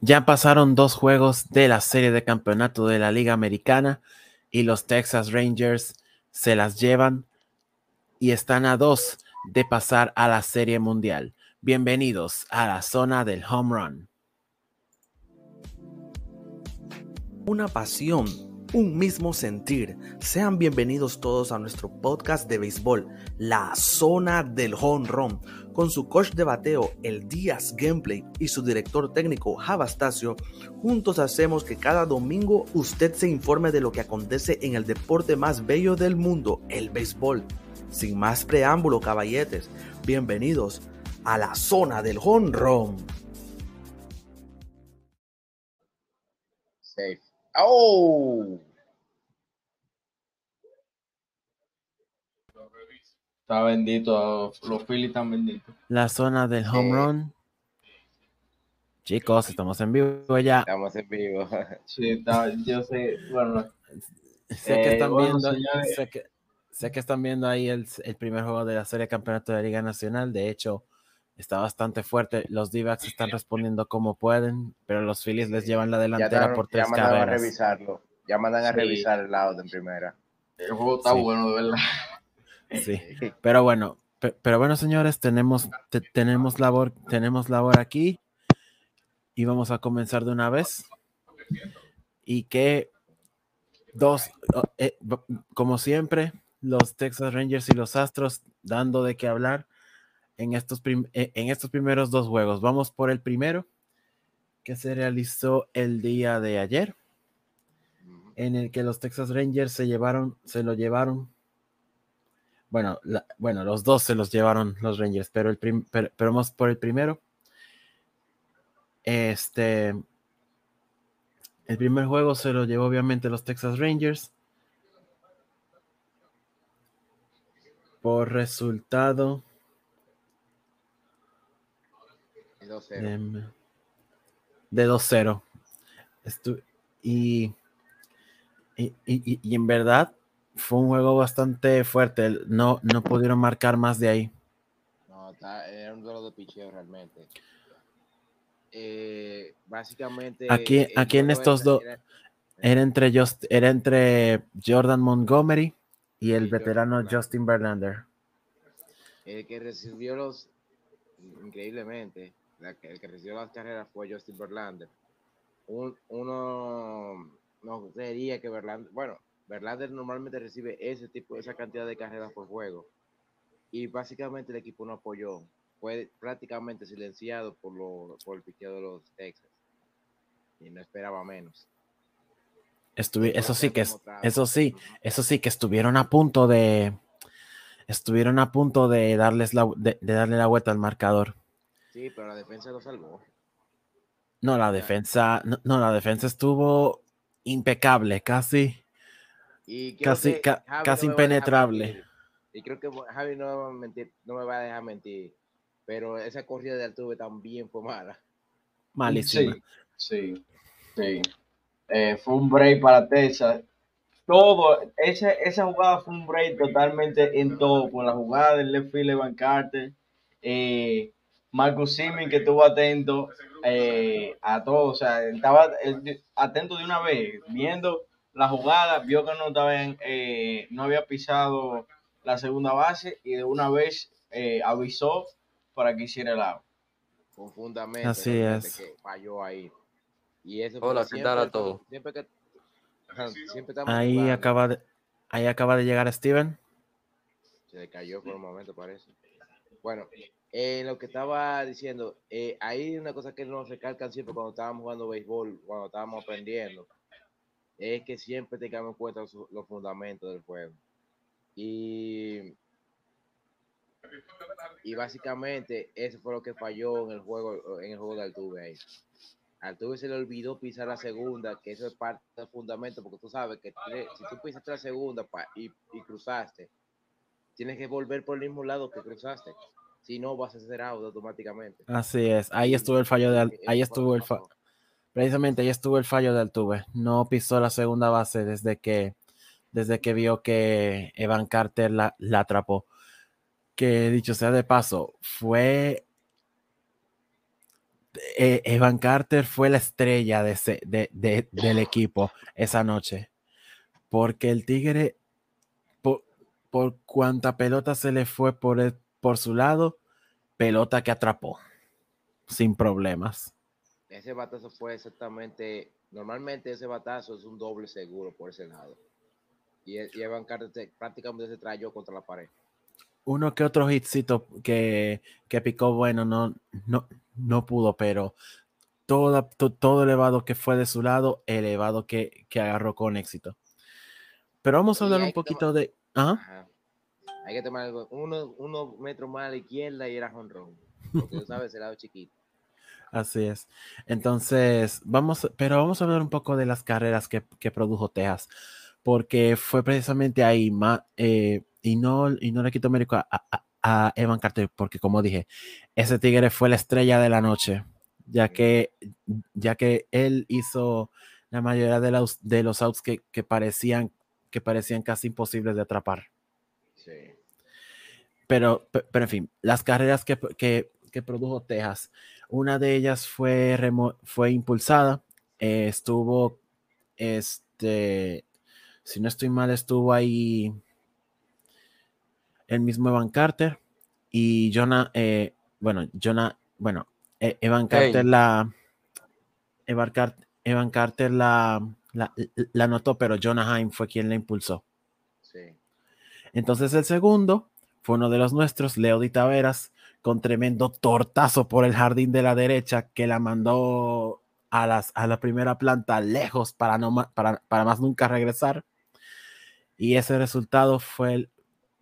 ya pasaron dos juegos de la serie de campeonato de la Liga Americana y los Texas Rangers se las llevan y están a dos de pasar a la Serie Mundial. Bienvenidos a la zona del home run. Una pasión, un mismo sentir. Sean bienvenidos todos a nuestro podcast de béisbol, La Zona del Home Run, con su coach de bateo, El Díaz Gameplay, y su director técnico, Javastasio. Juntos hacemos que cada domingo usted se informe de lo que acontece en el deporte más bello del mundo, el béisbol. Sin más preámbulo, caballetes, bienvenidos a la zona del honrón. Safe. ¡Oh! Está bendito, los Phillies están benditos. La zona del home run. Chicos, estamos en vivo ya. Estamos en vivo. Sí, está, yo sé, bueno. Sé que Eh, están bueno, viendo, sé que, sé que están viendo ahí el, el primer juego de la serie de campeonato de la Liga Nacional. De hecho, está bastante fuerte. Los D-backs están respondiendo como pueden, pero los Phillies les llevan la Ya, delantera por ya tres mandan a revisarlo. Ya mandan a Sí. revisar el lado en primera. El juego está Sí. bueno, de verdad. Sí, pero bueno, pe- pero bueno, señores, tenemos, te- tenemos labor, tenemos labor aquí y vamos a comenzar de una vez. Y que dos, eh, como siempre, los Texas Rangers y los Astros dando de qué hablar en estos, eh, en estos primeros dos juegos. Vamos por el primero, que se realizó el día de ayer, en el que los Texas Rangers se llevaron, se lo llevaron. Bueno, la- bueno, los dos se los llevaron los Rangers, pero el prim- pero, pero vamos por el primero. Este, el primer juego se lo llevó obviamente los Texas Rangers. Por resultado 2-0. em, de 2-0. Estu- y, y, y- y- y en verdad fue un juego bastante fuerte. No, no pudieron marcar más de ahí. No, está- era un duelo de picheo realmente. Eh, básicamente. Aquí- aquí en estos dos- era- Era entre, Just- era entre Jordan Montgomery y el Jordan veterano Verlander. Justin Verlander. El que recibió los. Increíblemente, la el que recibió las carreras fue Justin Verlander. Un- uno no creería que Verlander. Bueno, Verlander normalmente recibe ese tipo, esa cantidad de carreras por juego. Y básicamente el equipo no apoyó. Fue prácticamente silenciado por, lo, por el piqueo de los Texas. Y no esperaba menos. Estuvi- eso sí que es, eso sí, eso sí que estuvieron a punto de estuvieron a punto de darles la, de, de darle la vuelta al marcador. Sí, pero la defensa lo salvó. No, la defensa, no, no, la defensa estuvo impecable, casi. Y Casi- ca- casi no impenetrable. Y creo que Javi no me va a mentir, no me va a dejar mentir. Pero esa corrida de Altuve también fue mala. Malísima. Sí, sí, sí. Eh, fue un break para Texas. Todo, esa, esa jugada fue un break totalmente en todo, con la jugada del left field Evan Carter, eh, Marcus Simmons que estuvo atento eh, a todo, o sea, estaba atento de una vez, viendo la jugada, vio que no estaba en, eh, no había pisado la segunda base y de una vez eh, avisó para que hiciera el out. Con fundamento. Así es. Que falló ahí. Y eso Hola, ¿qué tal a todos? Siempre que, ajá, siempre estamos Ahí jugando. acaba de, ahí acaba de llegar Steven. Se le cayó por un momento, parece. Bueno, eh, lo que estaba diciendo, eh, hay una cosa que nos recalcan siempre cuando estábamos jugando béisbol, cuando estábamos aprendiendo, es que siempre tengamos en cuenta los, los fundamentos del juego. Y, y básicamente eso fue lo que falló en el juego, en el juego de Altuve ahí. Altuve se le olvidó pisar la segunda, que eso es parte del fundamento, porque tú sabes que si tú pisaste la segunda pa- y, y cruzaste, tienes que volver por el mismo lado que cruzaste. Si no, vas a ser out automáticamente. Así es. Ahí estuvo el fallo de, Al- ahí estuvo el precisamente ahí estuvo el fallo de Altuve. No pisó la segunda base desde que, desde que vio que Evan Carter la, la atrapó. Que dicho sea de paso, fue eh, Evan Carter fue la estrella de ese, de, de, del equipo esa noche. Porque el Tigre, por, por cuanta pelota se le fue por, el, por su lado, pelota que atrapó, sin problemas. Ese batazo fue exactamente, normalmente ese batazo es un doble seguro por ese lado. Y, y Evan Carter prácticamente se trayó contra la pared. Uno que otro hitcito que, que picó bueno, no, no, no pudo, pero todo, todo elevado que fue de su lado, elevado que, que agarró con éxito. Pero vamos a hablar un poquito de. ¿ah? Ajá. Hay que tomar algo. Uno, uno metro más a la izquierda y era jonrón. Porque tú sabes, el lado chiquito. Así es. Entonces, vamos, pero vamos a hablar un poco de las carreras que, que produjo Texas, porque fue precisamente ahí, ma, eh, y, no, y no le quito mérito a, a, a, Evan Carter, porque como dije, ese tigre fue la estrella de la noche, ya que, ya que él hizo la mayoría de los, de los outs que, que parecían, que parecían casi imposibles de atrapar. Sí. Pero, pero en fin, las carreras que, que, que produjo Texas, una de ellas fue, fue impulsada, eh, estuvo, este, si no estoy mal, estuvo ahí el mismo Evan Carter y Jonah, eh, bueno, Jonah, bueno, Evan Carter hey. la, Evan Carter, Evan Carter la, la, la notó, pero Jonah Heim fue quien la impulsó. Sí. Entonces el segundo fue uno de los nuestros, Leo Di con tremendo tortazo por el jardín de la derecha que la mandó a, las, a la primera planta lejos para, no, para, para más nunca regresar. Y ese resultado fue,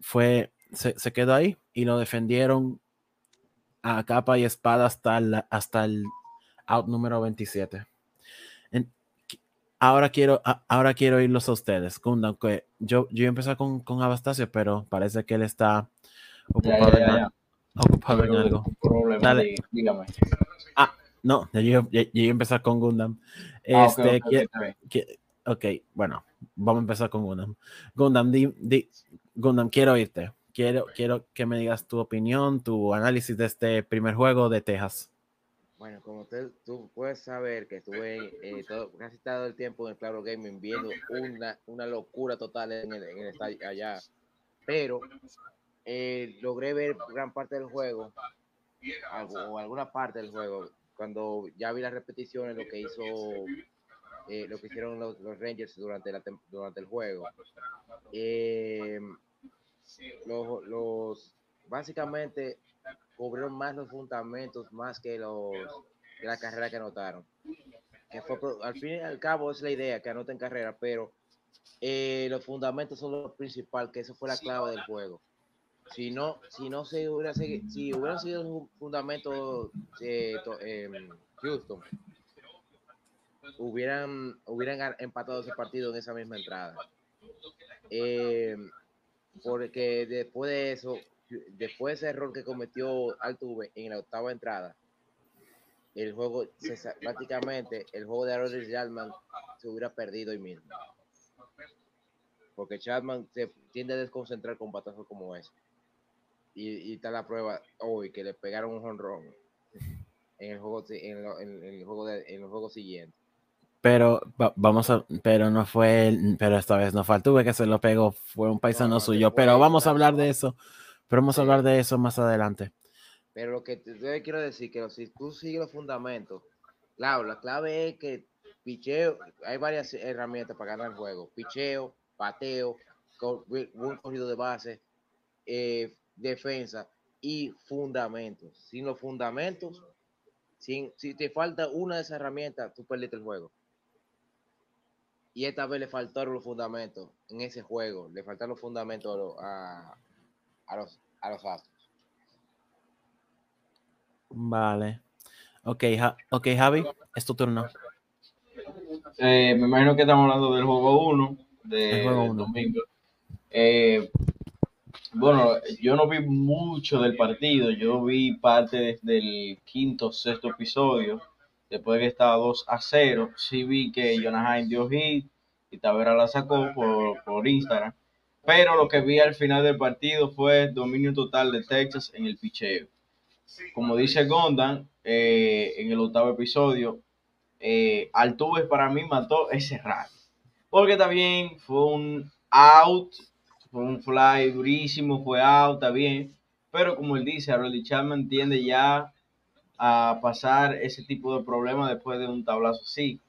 fue se, quedó ahí y lo defendieron a capa y espada hasta el, hasta el out número 27. En, ahora quiero, ahora quiero oírlos a ustedes, Gundam, que yo, yo empecé con, con Abastacio, pero parece que él está ocupado ya, ya, en, ya. ocupado en algo. Problema, Dale. dígame. Ah, no, yo, yo, yo iba a empezar con Gundam. Ah, Este, okay, okay, que- que- ok, bueno, vamos a empezar con Gundam. Gundam, di, di- Gundam, quiero oírte. Quiero, quiero que me digas tu opinión, tu análisis de este primer juego de Texas. Bueno, como te- tú puedes saber que estuve eh, casi todo el tiempo en el Claro Gaming viendo una, una locura total en el, en el estadio allá. Pero eh, logré ver gran parte del juego, o alguna parte del juego, cuando ya vi las repeticiones, lo que hizo, eh, lo que hicieron los, los Rangers durante, la, durante el juego. Los, los, básicamente cubrieron más los fundamentos más que los la carrera que anotaron. Que fue, al fin y al cabo es la idea que anoten carrera, pero eh, los fundamentos son lo principal, que eso fue la clave del juego. Si no, si no se hubiera si hubiera sido un fundamento eh, to- Houston, hubieran, hubieran empatado ese partido en esa misma entrada. Em, porque después de eso, después de ese error que cometió Altuve en la octava entrada, el juego, se prácticamente, el juego de Aaron Chapman se hubiera perdido ahí mismo. Porque Chapman se tiende a desconcentrar con batazos como ese. Y, y está la prueba hoy que le pegaron un jonrón en el juego, en, lo- en- en el juego de- en el juego siguiente. Pero va- vamos a, pero no fue, pero esta vez no fue Altuve que se lo pegó, fue un paisano no, suyo. Pero vamos a hablar de eso, pero vamos a hablar de eso más adelante. Pero lo que te, quiero decir que si tú sigues los fundamentos, claro, la clave es que picheo, hay varias herramientas para ganar el juego. Picheo, pateo, co- bu- buen corrido de base, eh, defensa y fundamentos. Sin los fundamentos, sin, si te falta una de esas herramientas, tú perdiste el juego. Y esta vez le faltaron los fundamentos en ese juego. Le faltaron los fundamentos a, a, los, a los Astros. Vale. Ok, Ja- ok, Javi, es tu turno. Eh, me imagino que estamos hablando del juego 1 de juego del uno. domingo. Eh, bueno, yo no vi mucho del partido, yo vi parte desde el quinto, sexto episodio, después de que estaba 2 a 0, sí vi que Jonah Heim dio hit y Tavera la sacó por, por Instagram, pero lo que vi al final del partido fue dominio total de Texas en el picheo. como dice Gondan eh, en el octavo episodio, eh, Altuve para mí mató ese rally. Porque también fue un out, fue un fly durísimo, fue out, está bien. Pero como él dice, Harold Chapman tiende ya a pasar ese tipo de problemas después de un tablazo así.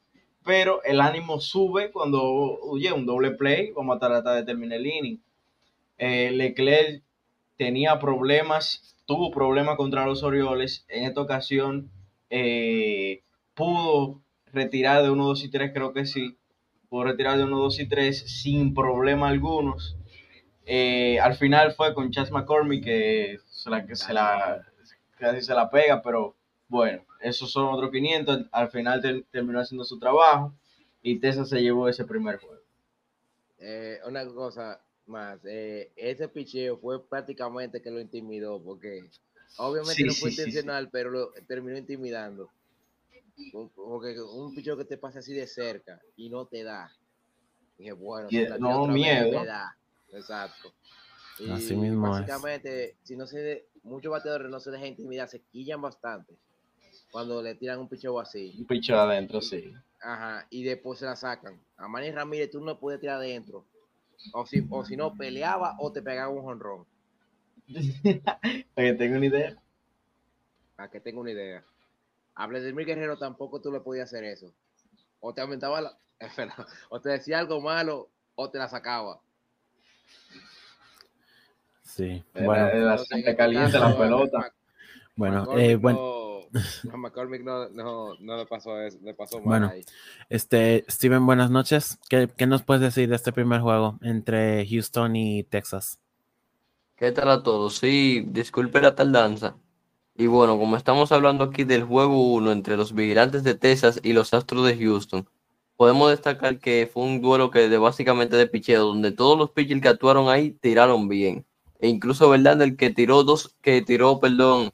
Pero el ánimo sube cuando, oye, un doble play, vamos a tratar de terminar el inning. Eh, Leclerc tenía problemas, tuvo problemas contra los Orioles. En esta ocasión eh, pudo retirar de 1, 2 y 3, creo que sí. Pudo retirar de 1, 2 y 3 sin problema algunos. Eh, al final fue con Chas McCormick que se la, que se la, casi se la pega, pero bueno, esos son otros 500. Al final terminó haciendo su trabajo y Tessa se llevó ese primer juego. Eh, una cosa más, eh, ese picheo fue prácticamente que lo intimidó, porque obviamente no fue intencional, pero lo terminó intimidando. Porque un picheo que te pase así de cerca y no te da. Dije, bueno, no miedo. Exacto. así mismo básicamente, si no se muchos bateadores no se dejan intimidar, se quillan bastante cuando le tiran un picheo así. Un picheo adentro, sí. Ajá, y después se la sacan. A Manny Ramírez tú no puedes tirar adentro. O si, o si no, peleaba o te pegaba un jonrón. Para que tenga una idea. Para que tenga una idea. A Vladimir Guerrero tampoco tú le podías hacer eso. O te aumentaba la. o te decía algo malo o te la sacaba. Sí. Bueno, la, caliente la pelota. Bueno, eh, bueno. A McCormick no, no, no le pasó eso, le pasó mal Bueno, este, Steven, buenas noches. ¿Qué, ¿Qué, nos puedes decir de este primer juego entre Houston y Texas? ¿Qué tal a todos? Sí, disculpe la tardanza. Y bueno, como estamos hablando aquí del juego 1 entre los vigilantes de Texas y los Astros de Houston, podemos destacar que fue un duelo que de básicamente de picheo, donde todos los pitchers que actuaron ahí tiraron bien. E incluso Verlander que tiró dos, que tiró, perdón,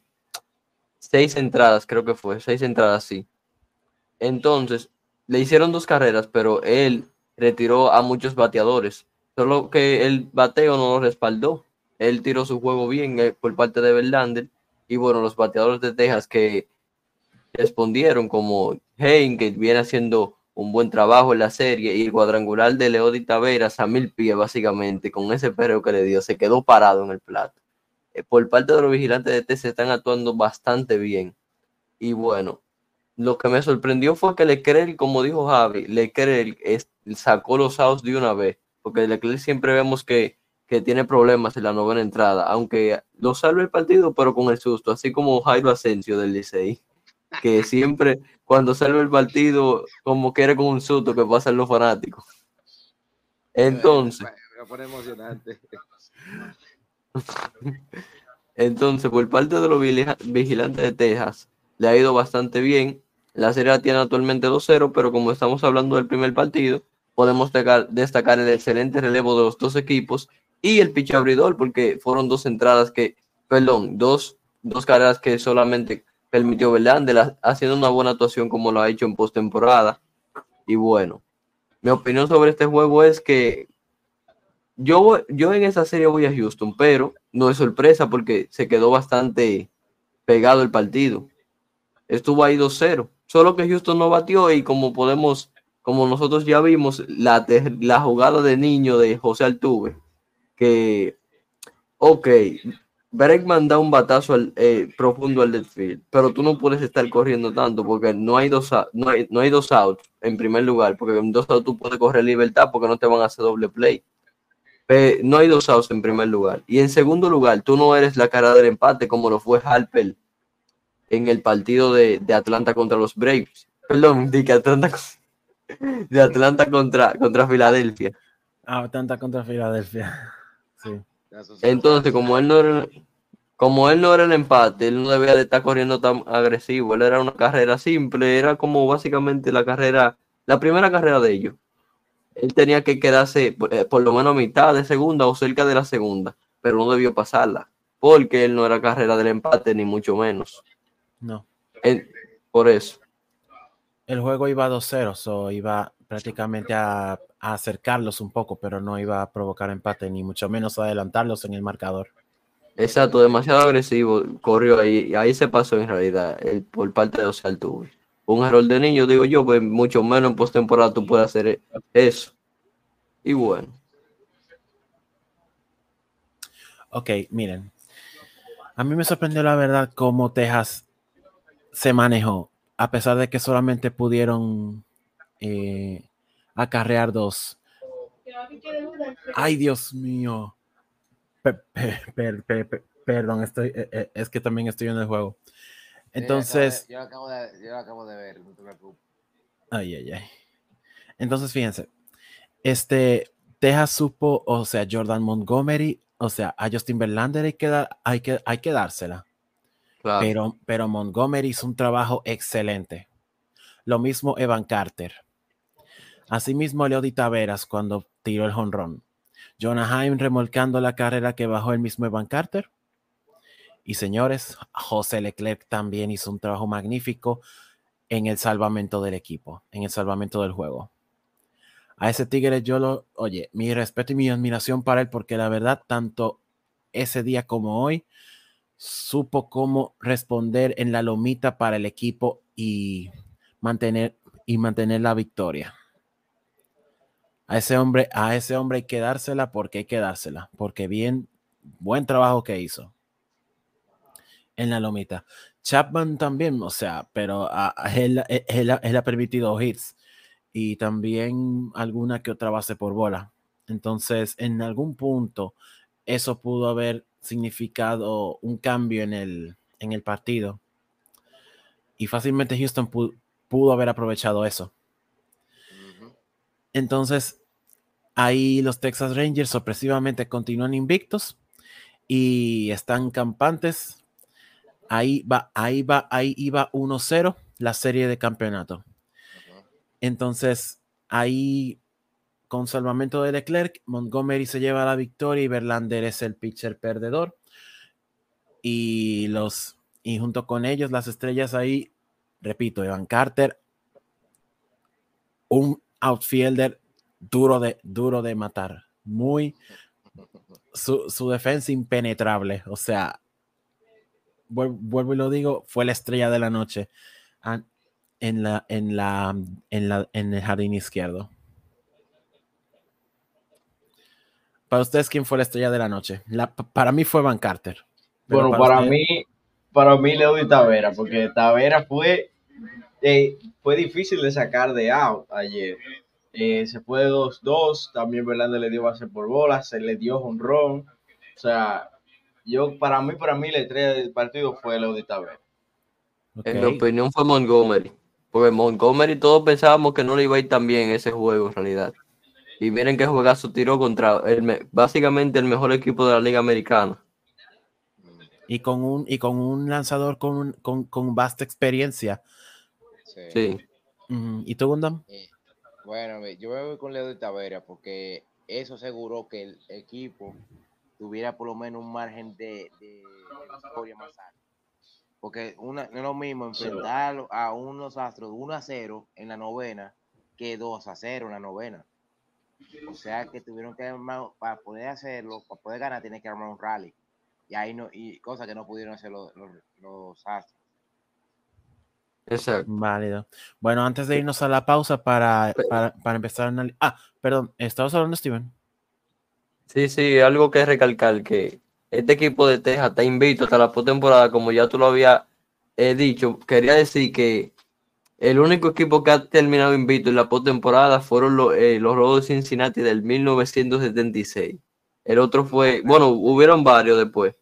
seis entradas, creo que fue, seis entradas, sí. Entonces, le hicieron dos carreras, pero él retiró a muchos bateadores. Solo que el bateo no lo respaldó. Él tiró su juego bien eh, por parte de Verlander. Y bueno, los bateadores de Texas que respondieron como Hein, que viene haciendo un buen trabajo en la serie, y el cuadrangular de Leody Taveras a mil pies, básicamente, con ese perro que le dio, se quedó parado en el plato. Eh, por parte de los vigilantes de T se están actuando bastante bien. Y bueno, lo que me sorprendió fue que Leclerc, como dijo Javi, Leclerc sacó los outs de una vez, porque Leclerc siempre vemos que, que tiene problemas en la novena entrada, aunque lo salve el partido, pero con el susto, así como Jairo Asensio del Licey, que siempre cuando salve el partido, como quiere con un susto que pasan los fanáticos. Entonces. Emocionante. Entonces, por parte de los vigilantes de Texas, le ha ido bastante bien. La serie tiene actualmente 2-0, pero como estamos hablando del primer partido, podemos destacar, el excelente relevo de los dos equipos y el pitch abridor, porque fueron dos entradas que, perdón, dos, dos carreras que solamente permitió Verlander, haciendo una buena actuación como lo ha hecho en postemporada. Y bueno, mi opinión sobre este juego es que yo, yo en esa serie voy a Houston, pero no es sorpresa porque se quedó bastante pegado el partido. Estuvo ahí 2-0. Solo que Houston no batió y como podemos, como nosotros ya vimos, la, la jugada de niño de José Altuve, que, ok, Bregman da un batazo al, eh, profundo al field, pero tú no puedes estar corriendo tanto porque no hay dos, no hay, no hay dos outs en primer lugar, porque en dos outs tú puedes correr libertad porque no te van a hacer doble play no hay dos outs en primer lugar. Y en segundo lugar, tú no eres la cara del empate como lo fue Harper en el partido de, Atlanta contra los Braves. Perdón, de Atlanta, de Atlanta contra, contra Filadelfia. Ah, Atlanta contra Filadelfia. Sí. Entonces, como él no era, como él no era el empate, él no debía de estar corriendo tan agresivo. Él era una carrera simple, era como básicamente la carrera, la primera carrera de ellos él tenía que quedarse eh, por, lo menos a mitad de segunda o cerca de la segunda, pero no debió pasarla, porque él no era carrera del empate, ni mucho menos. No. por eso. El juego iba 2-0, o iba prácticamente a, a, acercarlos un poco, pero no iba a provocar empate, ni mucho menos adelantarlos en el marcador. Exacto, demasiado agresivo, corrió ahí, y ahí se pasó en realidad el, por parte de los Altuve. Un error de niño, digo yo, pues mucho menos en postemporada tú puedes hacer eso. Y bueno. Ok, miren. A mí me sorprendió la verdad cómo Texas se manejó, a pesar de que solamente pudieron eh, acarrear dos. Ay, Dios mío. Per- per- per- per- per- perdón, estoy, eh, eh, es que también estoy en el juego. Entonces, Yo lo acabo de, yo lo acabo de ver, no te preocupes. ay, ay, ay. Entonces, fíjense, este, Texas supo, o sea, Jordan Montgomery, o sea, a Justin Verlander hay que, dar- hay que, hay que dársela. Claro. Pero, pero Montgomery hizo un trabajo excelente. Lo mismo Evan Carter. Asimismo, Leody Taveras cuando tiró el jonrón. Jonah Heim remolcando la carrera que bajó el mismo Evan Carter. Y señores, José Leclerc también hizo un trabajo magnífico en el salvamento del equipo, en el salvamento del juego. A ese Tigre yo lo, oye, mi respeto y mi admiración para él, porque la verdad, tanto ese día como hoy, supo cómo responder en la lomita para el equipo y mantener, y mantener la victoria. A ese hombre, a ese hombre hay que dársela porque hay que dársela, porque bien, buen trabajo que hizo en la lomita. Chapman también, o sea, pero a, a él, él- él ha- permitido hits y también alguna que otra base por bola. Entonces, en algún punto, eso pudo haber significado un cambio en el, en el partido. Y fácilmente Houston pu- pudo haber aprovechado eso. Entonces, ahí los Texas Rangers sorpresivamente continúan invictos y están campantes. Ahí va, ahí va, ahí iba 1-0 la serie de campeonato. Entonces, ahí con salvamento de Leclerc, Montgomery se lleva la victoria y Verlander es el pitcher perdedor. Y los y junto con ellos las estrellas ahí, repito, Evan Carter, un outfielder duro de duro de matar, muy su, su defensa impenetrable, o sea, vuelvo y lo digo, fue la estrella de la noche en la en la en la en el jardín izquierdo. Para ustedes, ¿quién fue la estrella de la noche? La- para mí fue Van Carter. Bueno, para usted- mí, para mí Leody Tavera, porque Tavera fue, eh, fue difícil de sacar de out ayer. Eh, se fue 2-2, también Verlander le dio base por bola, se le dio honrón. O sea, yo para mí, para mí la estrella del partido fue Leody Tavera. En mi opinión fue Montgomery. Porque Montgomery todos pensábamos que no le iba a ir tan bien ese juego en realidad. Y miren qué juegazo tiró contra el, me- básicamente el mejor equipo de la Liga Americana. Y con un, y con un lanzador con, con, con vasta experiencia. Sí. ¿Y tú, Gundam? Eh, bueno, yo me voy con Leo de Tavera porque eso aseguró que el equipo tuviera por lo menos un margen de, de victoria más alto. Porque una, no es lo mismo enfrentar a unos astros 1 a 0 en la novena que 2 a 0 en la novena. O sea que tuvieron que armar, para poder hacerlo, para poder ganar, tienen que armar un rally. Y ahí no, y cosas que no pudieron hacer los, los, los astros. Exacto. Válido. Bueno, antes de irnos a la pausa para, para, para empezar a analizar. Ah, perdón, ¿estabas hablando, Steven? Sí, sí, algo que recalcar que este equipo de Texas está invicto hasta la postemporada, como ya tú lo habías eh, dicho. Quería decir que el único equipo que ha terminado invicto en la postemporada fueron los, eh, los Rojos de Cincinnati del 1976. El otro fue, bueno, hubieron varios después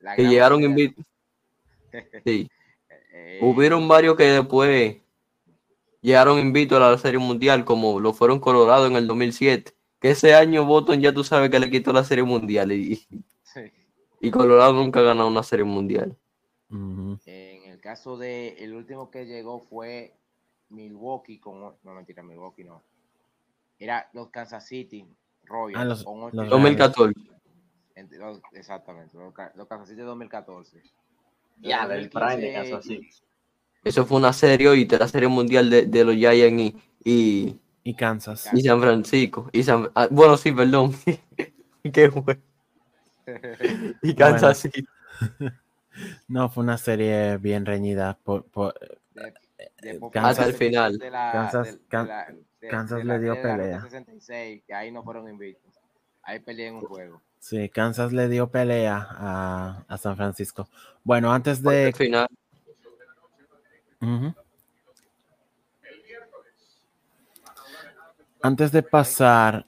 La que llegaron invictos. Sí, eh, hubieron varios que después llegaron invictos a la Serie Mundial, como lo fueron Colorado en el 2007. Que ese año Boston ya tú sabes que le quitó la Serie Mundial y, sí. y Colorado nunca ha ganado una Serie Mundial. En el caso de el último que llegó fue Milwaukee con no mentira Milwaukee no era los Kansas City Royals Ah, los- con los 2014. entre los- exactamente los, Kansas City 2014 Ya, del Prime de 2015, Kansas City. Eso fue una serie y de la Serie Mundial de, de los Giants y, y, Y Kansas. y San Francisco. Y San, ah, bueno, sí, perdón. Qué bueno. Y Kansas City. No, fue una serie bien reñida. Por, por- De- de- Kansas- Hasta el final. de la- Kansas- de- de Can- la- de- Kansas de le dio serie de la pelea. Ruta 66, que ahí no fueron invictos. Ahí peleé en un juego. sí, Kansas le dio pelea a, a San Francisco. Bueno, antes Al de. final. Ujú. Antes de pasar.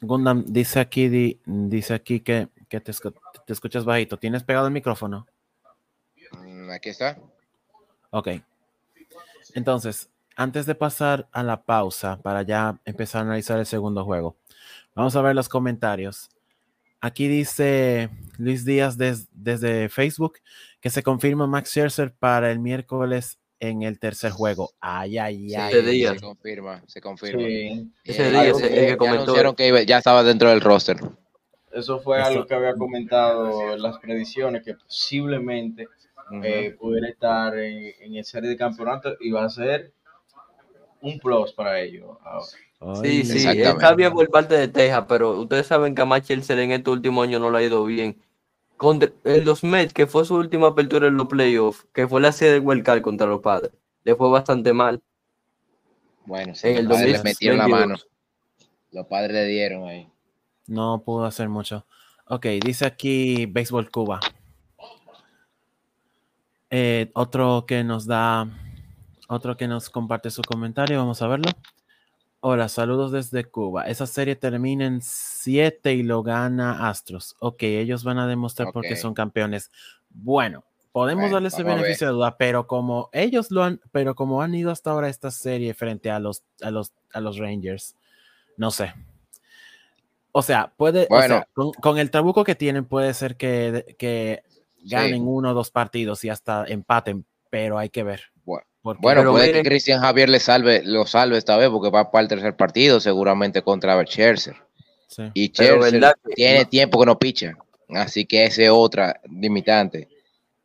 Gundam dice aquí, di- dice aquí que, que te, escu- te escuchas bajito. ¿Tienes pegado el micrófono? Mm, Aquí está. Ok. Entonces, antes de pasar a la pausa para ya empezar a analizar el segundo juego, vamos a ver los comentarios. Aquí dice Luis Díaz des- desde Facebook que se confirma Max Scherzer para el miércoles en el tercer juego. Ay, ay, Sí, ay. Ese día. se confirma, se confirma. Sí, Ese Eh, día, ese- que el que ya comentó. anunciaron que iba- ya estaba dentro del roster. eso fue Eso- algo que había comentado en las predicciones, que posiblemente eh, pudiera estar en, en el serie de campeonato y va a ser un plus para ellos. ahora. Ay, Sí, sí, está bien por parte de Texas, pero ustedes saben que a Scherzer en este último año no le ha ido bien. Contra en los Mets, que fue su última apertura en los playoffs, que fue la serie de Wild Card contra los padres, le fue bastante mal. Bueno, sí, En el los padres le 2022. metieron la mano. Los padres le dieron ahí. No pudo hacer mucho. Ok, dice aquí Béisbol Cuba. Eh, otro que nos da, otro que nos comparte su comentario, vamos a verlo. Hola, saludos desde Cuba. Esa serie termina en 7 y lo gana Astros. Ok, ellos van a demostrar por qué son campeones. Bueno, podemos Bueno, darles a ver. beneficio de duda, pero como ellos lo han, pero como han ido hasta ahora esta serie frente a los, a los, a los Rangers, no sé. O sea, puede, o sea, con, con el trabuco que tienen, puede ser que, que ganen Sí. uno o dos partidos y hasta empaten, pero hay que ver. Bueno, Porque- Bueno, Pero puede miren- que Cristian Javier le salve, lo salve esta vez porque va para el tercer partido, seguramente contra Scherzer. sí. Y Scherzer tiene no. tiempo que no picha. Así que ese es otra limitante.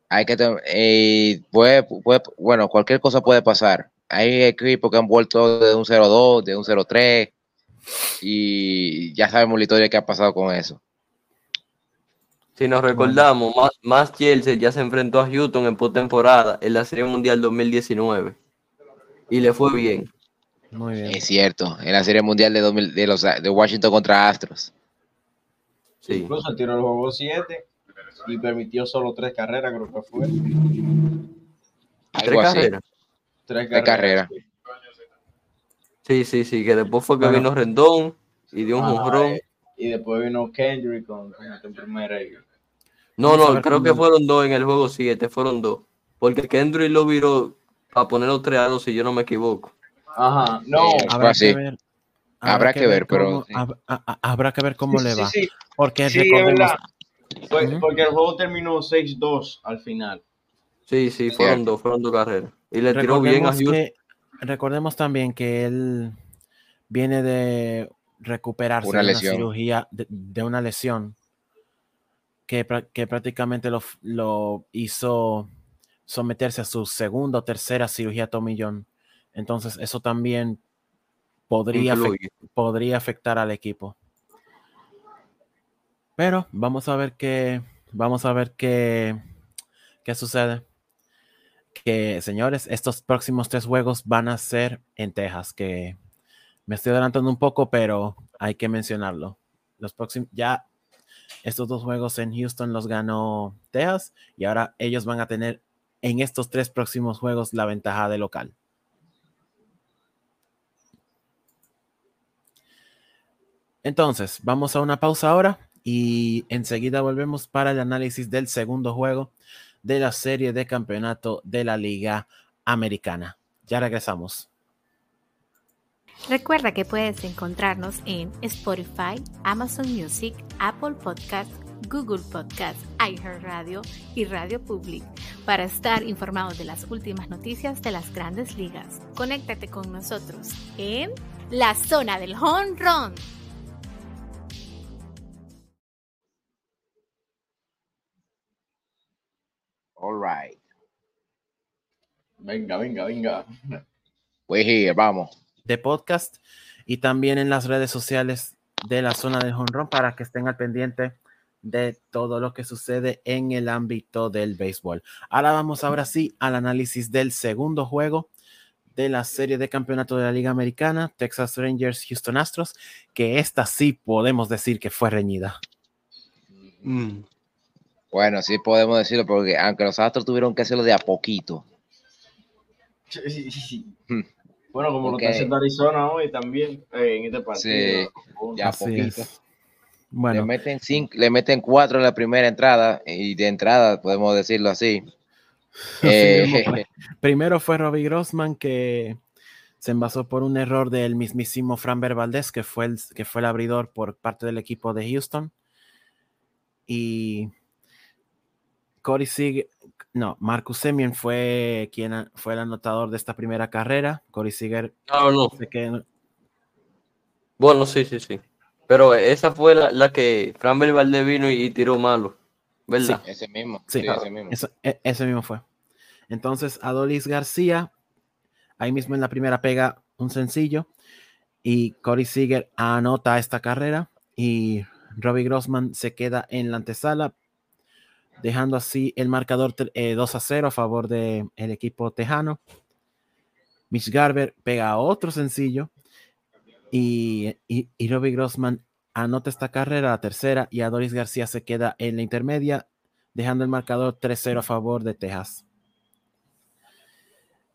Hay que eh, puede, puede- bueno, cualquier cosa puede pasar. Hay equipos que han vuelto de un 0-2, de un 0-3 y ya sabemos la historia que ha pasado con eso. Si nos recordamos, más, más Chelsea ya se enfrentó a Houston en postemporada en la Serie Mundial 2019 y le fue bien. Muy bien. Es cierto, en la Serie Mundial de, 2000 de, los, de Washington contra Astros. Sí. Incluso tiró el juego 7 y permitió solo tres carreras, creo que fue. Tres carreras. Tres carreras. sí. Sí, sí, que después fue que Bueno. vino Rendón y dio un Ajá, jonrón. eh, Y después vino Kendrick con, con en primera. y- No, no, creo cómo- que fueron dos en el juego 7, fueron dos. Porque Kendrick lo viró a poner los 3 a 2, si yo no me equivoco. Ajá, no. Sí. Habrá así. que ver. Habrá que ver, pero cómo- sí. hab- a- a- habrá que ver cómo Sí, le va. sí. Porque recordemos, Ujú. Porque el juego terminó 6-2 al final. Sí, sí, fueron dos, fueron dos carreras. Y le tiró bien a que, recordemos también que él viene de recuperarse Una de una lesión. cirugía, de, de una lesión que, prá- que prácticamente lo, hizo someterse a su segunda o tercera cirugía Tommy John. Entonces, eso también podría, podría afectar al equipo. Pero vamos a ver qué, vamos a ver qué, qué sucede. Que señores, estos próximos tres juegos van a ser en Texas, que me estoy adelantando un poco, pero hay que mencionarlo. Los próximos, ya estos dos juegos en Houston los ganó Texas y ahora ellos van a tener en estos tres próximos juegos la ventaja de local. Entonces, vamos a una pausa ahora y enseguida volvemos para el análisis del segundo juego de la serie de campeonato de la Liga Americana. Ya regresamos. Recuerda que puedes encontrarnos en Spotify, Amazon Music, Apple Podcast, Google Podcast, iHeartRadio y Radio Public para estar informado de las últimas noticias de las grandes ligas. Conéctate con nosotros en la zona del home run. All right. Venga, venga, venga. We're here, vamos. De podcast y también en las redes sociales de la zona de honrón para que estén al pendiente de todo lo que sucede en el ámbito del béisbol. Ahora vamos ahora sí al análisis del segundo juego de la serie de campeonato de la Liga Americana, Texas Rangers, Houston Astros, que esta sí podemos decir que fue reñida. Mm. Bueno, sí podemos decirlo, porque aunque los Astros tuvieron que hacerlo de a poquito. Bueno, como lo está haciendo Arizona hoy también, eh, en este partido. Sí, ya poquito. Bueno. Le meten, cinco, le meten cuatro en la primera entrada, y de entrada podemos decirlo así. Eh, primero fue Robbie Grossman que se envasó por un error del mismísimo Framber Valdez, que fue el, que fue el abridor por parte del equipo de Houston. Y Corey Seager, no, Marcus Semien fue quien fue el anotador de esta primera carrera. Corey Seager. No, no. Bueno, sí, sí, sí. Pero esa fue la, que Framber Valdez vino y, tiró malo. ¿Verdad? ese mismo. Sí, ese, mismo. E, ese mismo fue. Entonces, Adolis García, ahí mismo en la primera pega un sencillo. Y Corey Seager anota esta carrera. Y Robbie Grossman se queda en la antesala, dejando así el marcador 2 eh, a 0 a favor del equipo tejano. Mitch Garber pega otro sencillo y, y, Robbie Grossman anota esta carrera, la tercera, y Adolis García se queda en la intermedia, dejando el marcador 3-0 a favor de Texas.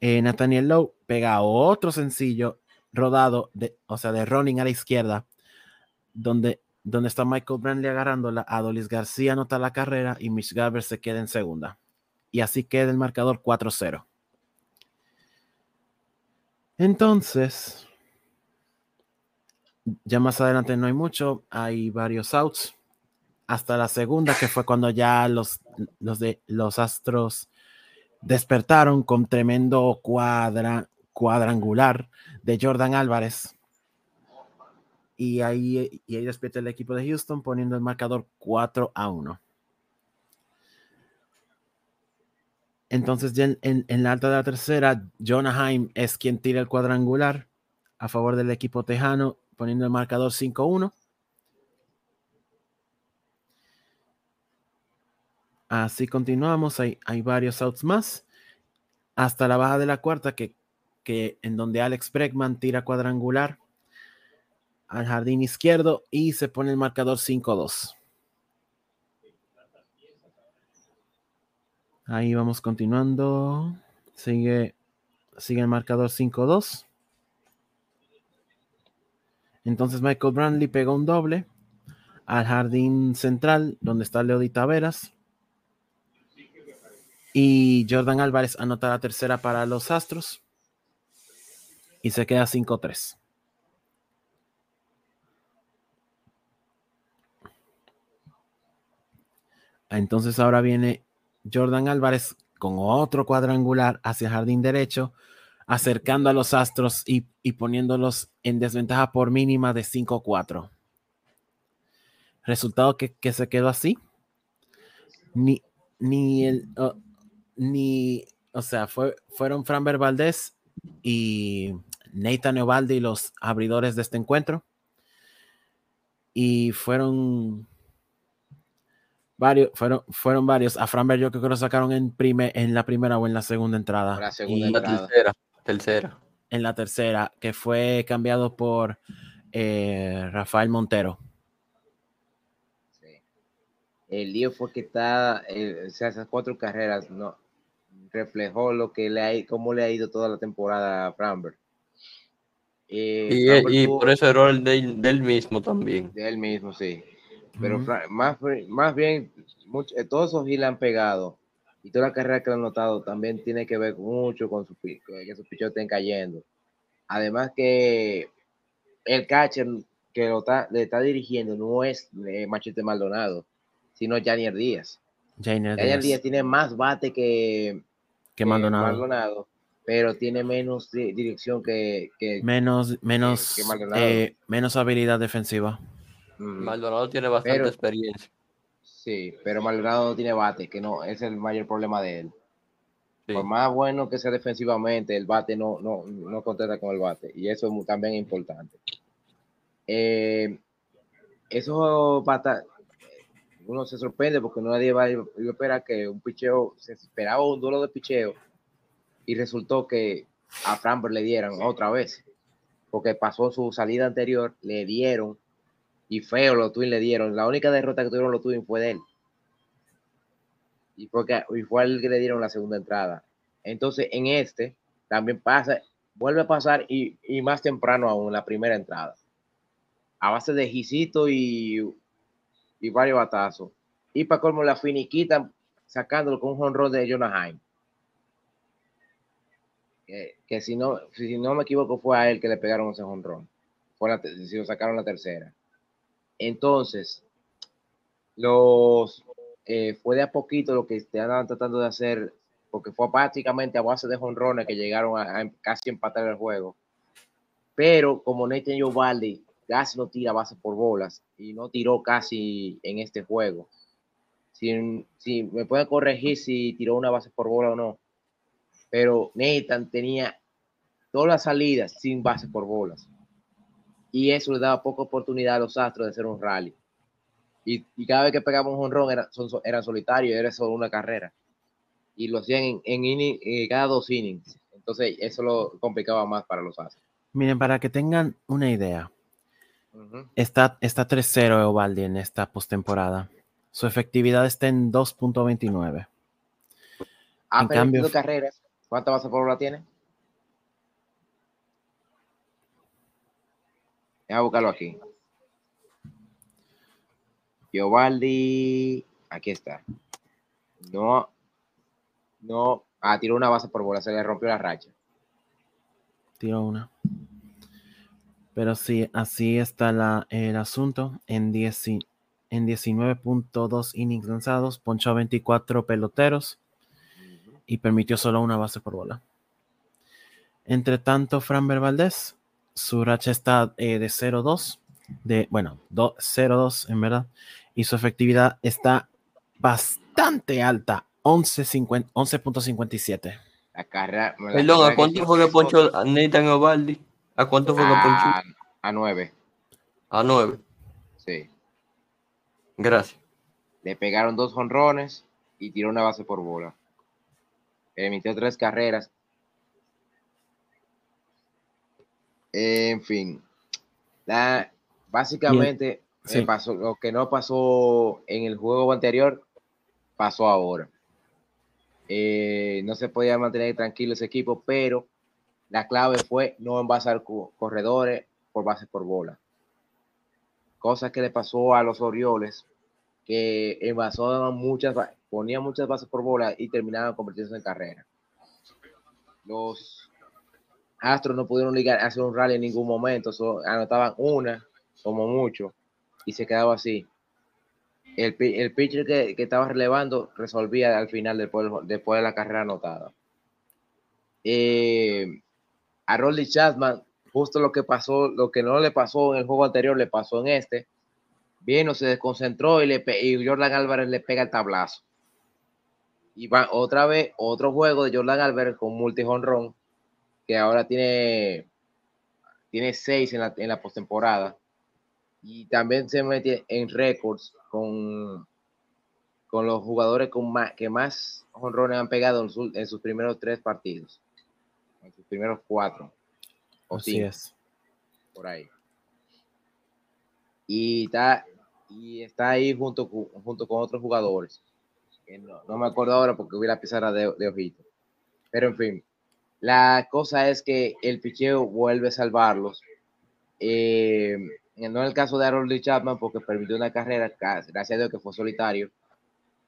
Eh, Nathaniel Lowe pega otro sencillo rodado, de, o sea, de running a la izquierda, donde, donde está Michael Brantley agarrándola. Adolis García anota la carrera y Mitch Garber se queda en segunda. Y así queda el marcador 4-0. Entonces, ya más adelante no hay mucho, hay varios outs. Hasta la segunda, que fue cuando ya los, los, de, los Astros despertaron con tremendo cuadra, cuadrangular de Jordan Álvarez. Y ahí, y ahí despierta el equipo de Houston poniendo el marcador 4 a 1. Entonces, en, en, la alta de la tercera, Jonah Heim es quien tira el cuadrangular a favor del equipo tejano poniendo el marcador 5-1. Así continuamos, hay, hay, varios outs más. Hasta la baja de la cuarta, que, que en donde Alex Bregman tira cuadrangular al jardín izquierdo y se pone el marcador 5-2. Ahí vamos continuando. Sigue, sigue el marcador 5-2. Entonces Michael Brandley pegó un doble al jardín central donde está Leody Taveras. Y Jordan Álvarez anota la tercera para los Astros. Y se queda 5-3. Entonces ahora viene Jordan Álvarez con otro cuadrangular hacia jardín derecho acercando a los Astros y, poniéndolos en desventaja por mínima de 5-4. Resultado que, se quedó así. Ni, ni el, ni, o sea, fue, fueron Framber Valdez y Nathan Eovaldi los abridores de este encuentro. Y fueron varios, fueron, fueron varios. A Framber yo creo que lo sacaron en, prime, en la primera o en la segunda entrada. La segunda tercera. Tercera. En la tercera, que fue cambiado por eh, Rafael Montero. Sí. El lío fue que está, o sea, esas cuatro carreras no reflejó lo que le ha, cómo le ha ido toda la temporada a Framberg. Eh, y, por ese error de, él mismo también. De él mismo, sí. Pero más, más bien, mucho, eh, todos esos le han pegado y toda la carrera que han notado también tiene que ver mucho con su, que sus pichos estén cayendo. Además que el catcher que lo está, le está dirigiendo no es eh, Machete Maldonado, sino Janier Díaz. Janier Díaz. tiene más bate que, que Maldonado. pero tiene menos dirección que, menos menos eh, menos habilidad defensiva. Maldonado tiene bastante experiencia. Sí, pero Maldonado no tiene bate, que no, es el mayor problema de él. Por más bueno que sea defensivamente, el bate no, no, no contesta con el bate. Y eso es también importante. Eh, eso pata, uno se sorprende porque nadie va a esperar que un picheo, se esperaba un duelo de picheo y resultó que a Framber le dieran otra vez, porque pasó su salida anterior, le dieron y feo los Twins le dieron. La única derrota que tuvieron los Twins fue de él. Y fue, y fue el que le dieron la segunda entrada. Entonces, en este también pasa, vuelve a pasar y, y más temprano aún, la primera entrada. A base de Gisito y, y varios batazos. Y para colmo la finiquitan sacándolo con un honrón de Jonah Que, que, si, no, si no me equivoco fue a él que le pegaron ese honrón. Fue si lo sacaron la tercera. Entonces, los eh, fue de a poquito lo que estaban tratando de hacer, porque fue prácticamente a base de jonrones que llegaron a, casi empatar el juego. Pero como Nathan Yovaldi casi no tira base por bolas y no tiró casi en este juego. Si, si me pueden corregir si tiró una base por bola o no. Pero Nathan tenía todas las salidas sin base por bolas y eso le daba poca oportunidad a los Astros de hacer un rally. Y, cada vez que pegaban un honrón era, son, eran solitarios, era solo una carrera. Y lo hacían en, en, cada dos innings. Entonces eso lo complicaba más para los Astros. Miren, para que tengan una idea, está, está 3-0 Eovaldi en esta postemporada. Su efectividad está en 2.29. Ha en cambio, carreras. ¿Cuántas bases por hora tiene? Voy a buscarlo aquí. Giovaldi, aquí está. No, no, ah, tiró una base por bola, se le rompió la racha. Tiró una. Pero sí, así está la, el asunto. En, en 19.2 innings lanzados, ponchó 24 peloteros y permitió solo una base por bola. Entre tanto, Fran Valdez su racha está eh, de 0-2, de, bueno, 0-2 en verdad, y su efectividad está bastante alta, 11.57. Perdón, ¿a cuánto fue que ponchó Nathan Ovaldi? ¿A cuánto fue que ponchó? A 9. A 9. Sí. Gracias. Le pegaron dos jonrones y tiró una base por bola. Emitió tres carreras en fin, básicamente eh, pasó, lo que no pasó en el juego anterior, pasó ahora. Eh, no se podía mantener tranquilo ese equipo, pero la clave fue no envasar corredores por base por bola. Cosa que le pasó a los Orioles, que envasaban muchas, ponían muchas bases por bola y terminaban convirtiéndose en carrera. Los Astros no pudieron ligar, hacer un rally en ningún momento, anotaban una como mucho y se quedaba así. El, el pitcher que, estaba relevando resolvía al final después, después de la carrera anotada. Eh, a Rolly Chapman, justo lo que pasó, lo que no le pasó en el juego anterior, le pasó en este. Vino, se desconcentró y, le, y Jordan Álvarez le pega el tablazo. Y va otra vez, otro juego de Jordan Álvarez con multi honrón que ahora tiene, tiene seis en la, en la postemporada. Y también se mete en récords con, con los jugadores con más, que más honrones han pegado en, sus primeros tres partidos. En sus primeros cuatro. O Así es. Por ahí. Y está, y está ahí junto, junto con otros jugadores. no, me acuerdo ahora porque hubiera la de, de ojito. Pero en fin, la cosa es que el picheo vuelve a salvarlos. Eh, no en el caso de Harold Chapman, porque permitió una carrera, gracias a Dios que fue solitario.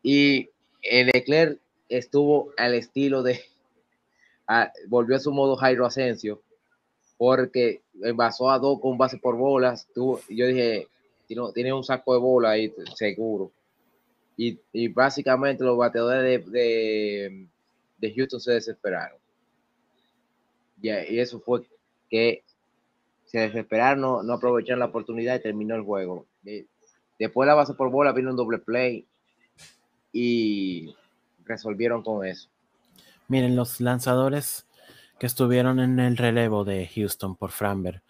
Y el Leclerc estuvo al estilo de. volvió a su modo Jairo Asensio, porque envasó a dos con base por bolas. Tuvo, yo dije, tiene, un saco de bola ahí, seguro. Y, básicamente los bateadores de, de Houston se desesperaron y, eso fue que se desesperaron, no, no aprovecharon la oportunidad y terminó el juego. Después la base por bola vino un doble play y resolvieron con eso. Miren, los lanzadores que estuvieron en el relevo de Houston por Framber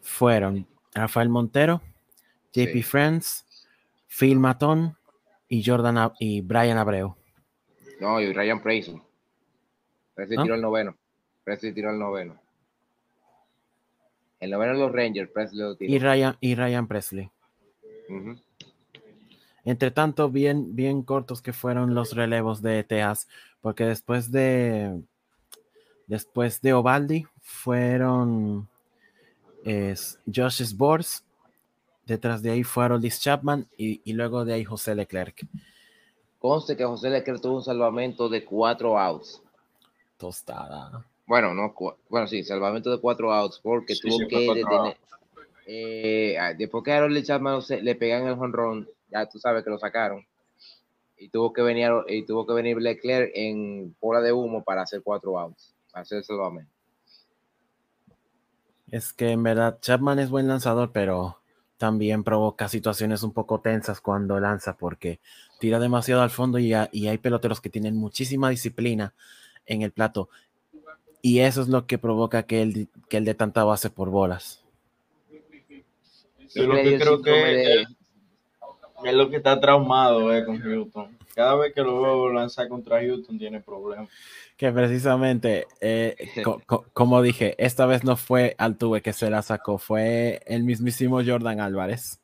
fueron Rafael Montero, JP Sí. Friends, Phil Matón y Jordan y Brian Abreu. No, y Ryan. Presley ¿Ah? tiró el noveno. Presley tiró el noveno. El noveno de los Rangers, Presley lo tiró. Y Ryan, y Ryan Presley. Entre tanto, bien, bien cortos que fueron los relevos de Tejas, porque después de después de Ovaldi fueron es, Josh Sborz, detrás de ahí fue Aroldis Chapman y, y luego de ahí José Leclerc. Conste que José Leclerc tuvo un salvamento de cuatro outs. Tostada. Bueno, no, bueno, sí, salvamento de cuatro outs porque Sí, tuvo sí, que detener. eh, ah, después que a Harold Chapman se- le pegan el jonrón, ya tú sabes que lo sacaron. Y tuvo que venir, y tuvo que venir Leclerc en bola de humo para hacer cuatro outs, para hacer el salvamento. Es que en verdad Chapman es buen lanzador, pero también provoca situaciones un poco tensas cuando lanza porque tira demasiado al fondo y hay peloteros que tienen muchísima disciplina en el plato. Y eso es lo que provoca que él, que él dé tanta base por bolas. Yo lo que creo que él- es lo que está traumado eh, con Houston. Cada vez que lo veo lanzar contra Houston tiene problemas. Que precisamente, eh, co- co- como dije, esta vez no fue Altuve que se la sacó, fue el mismísimo Jordan Álvarez.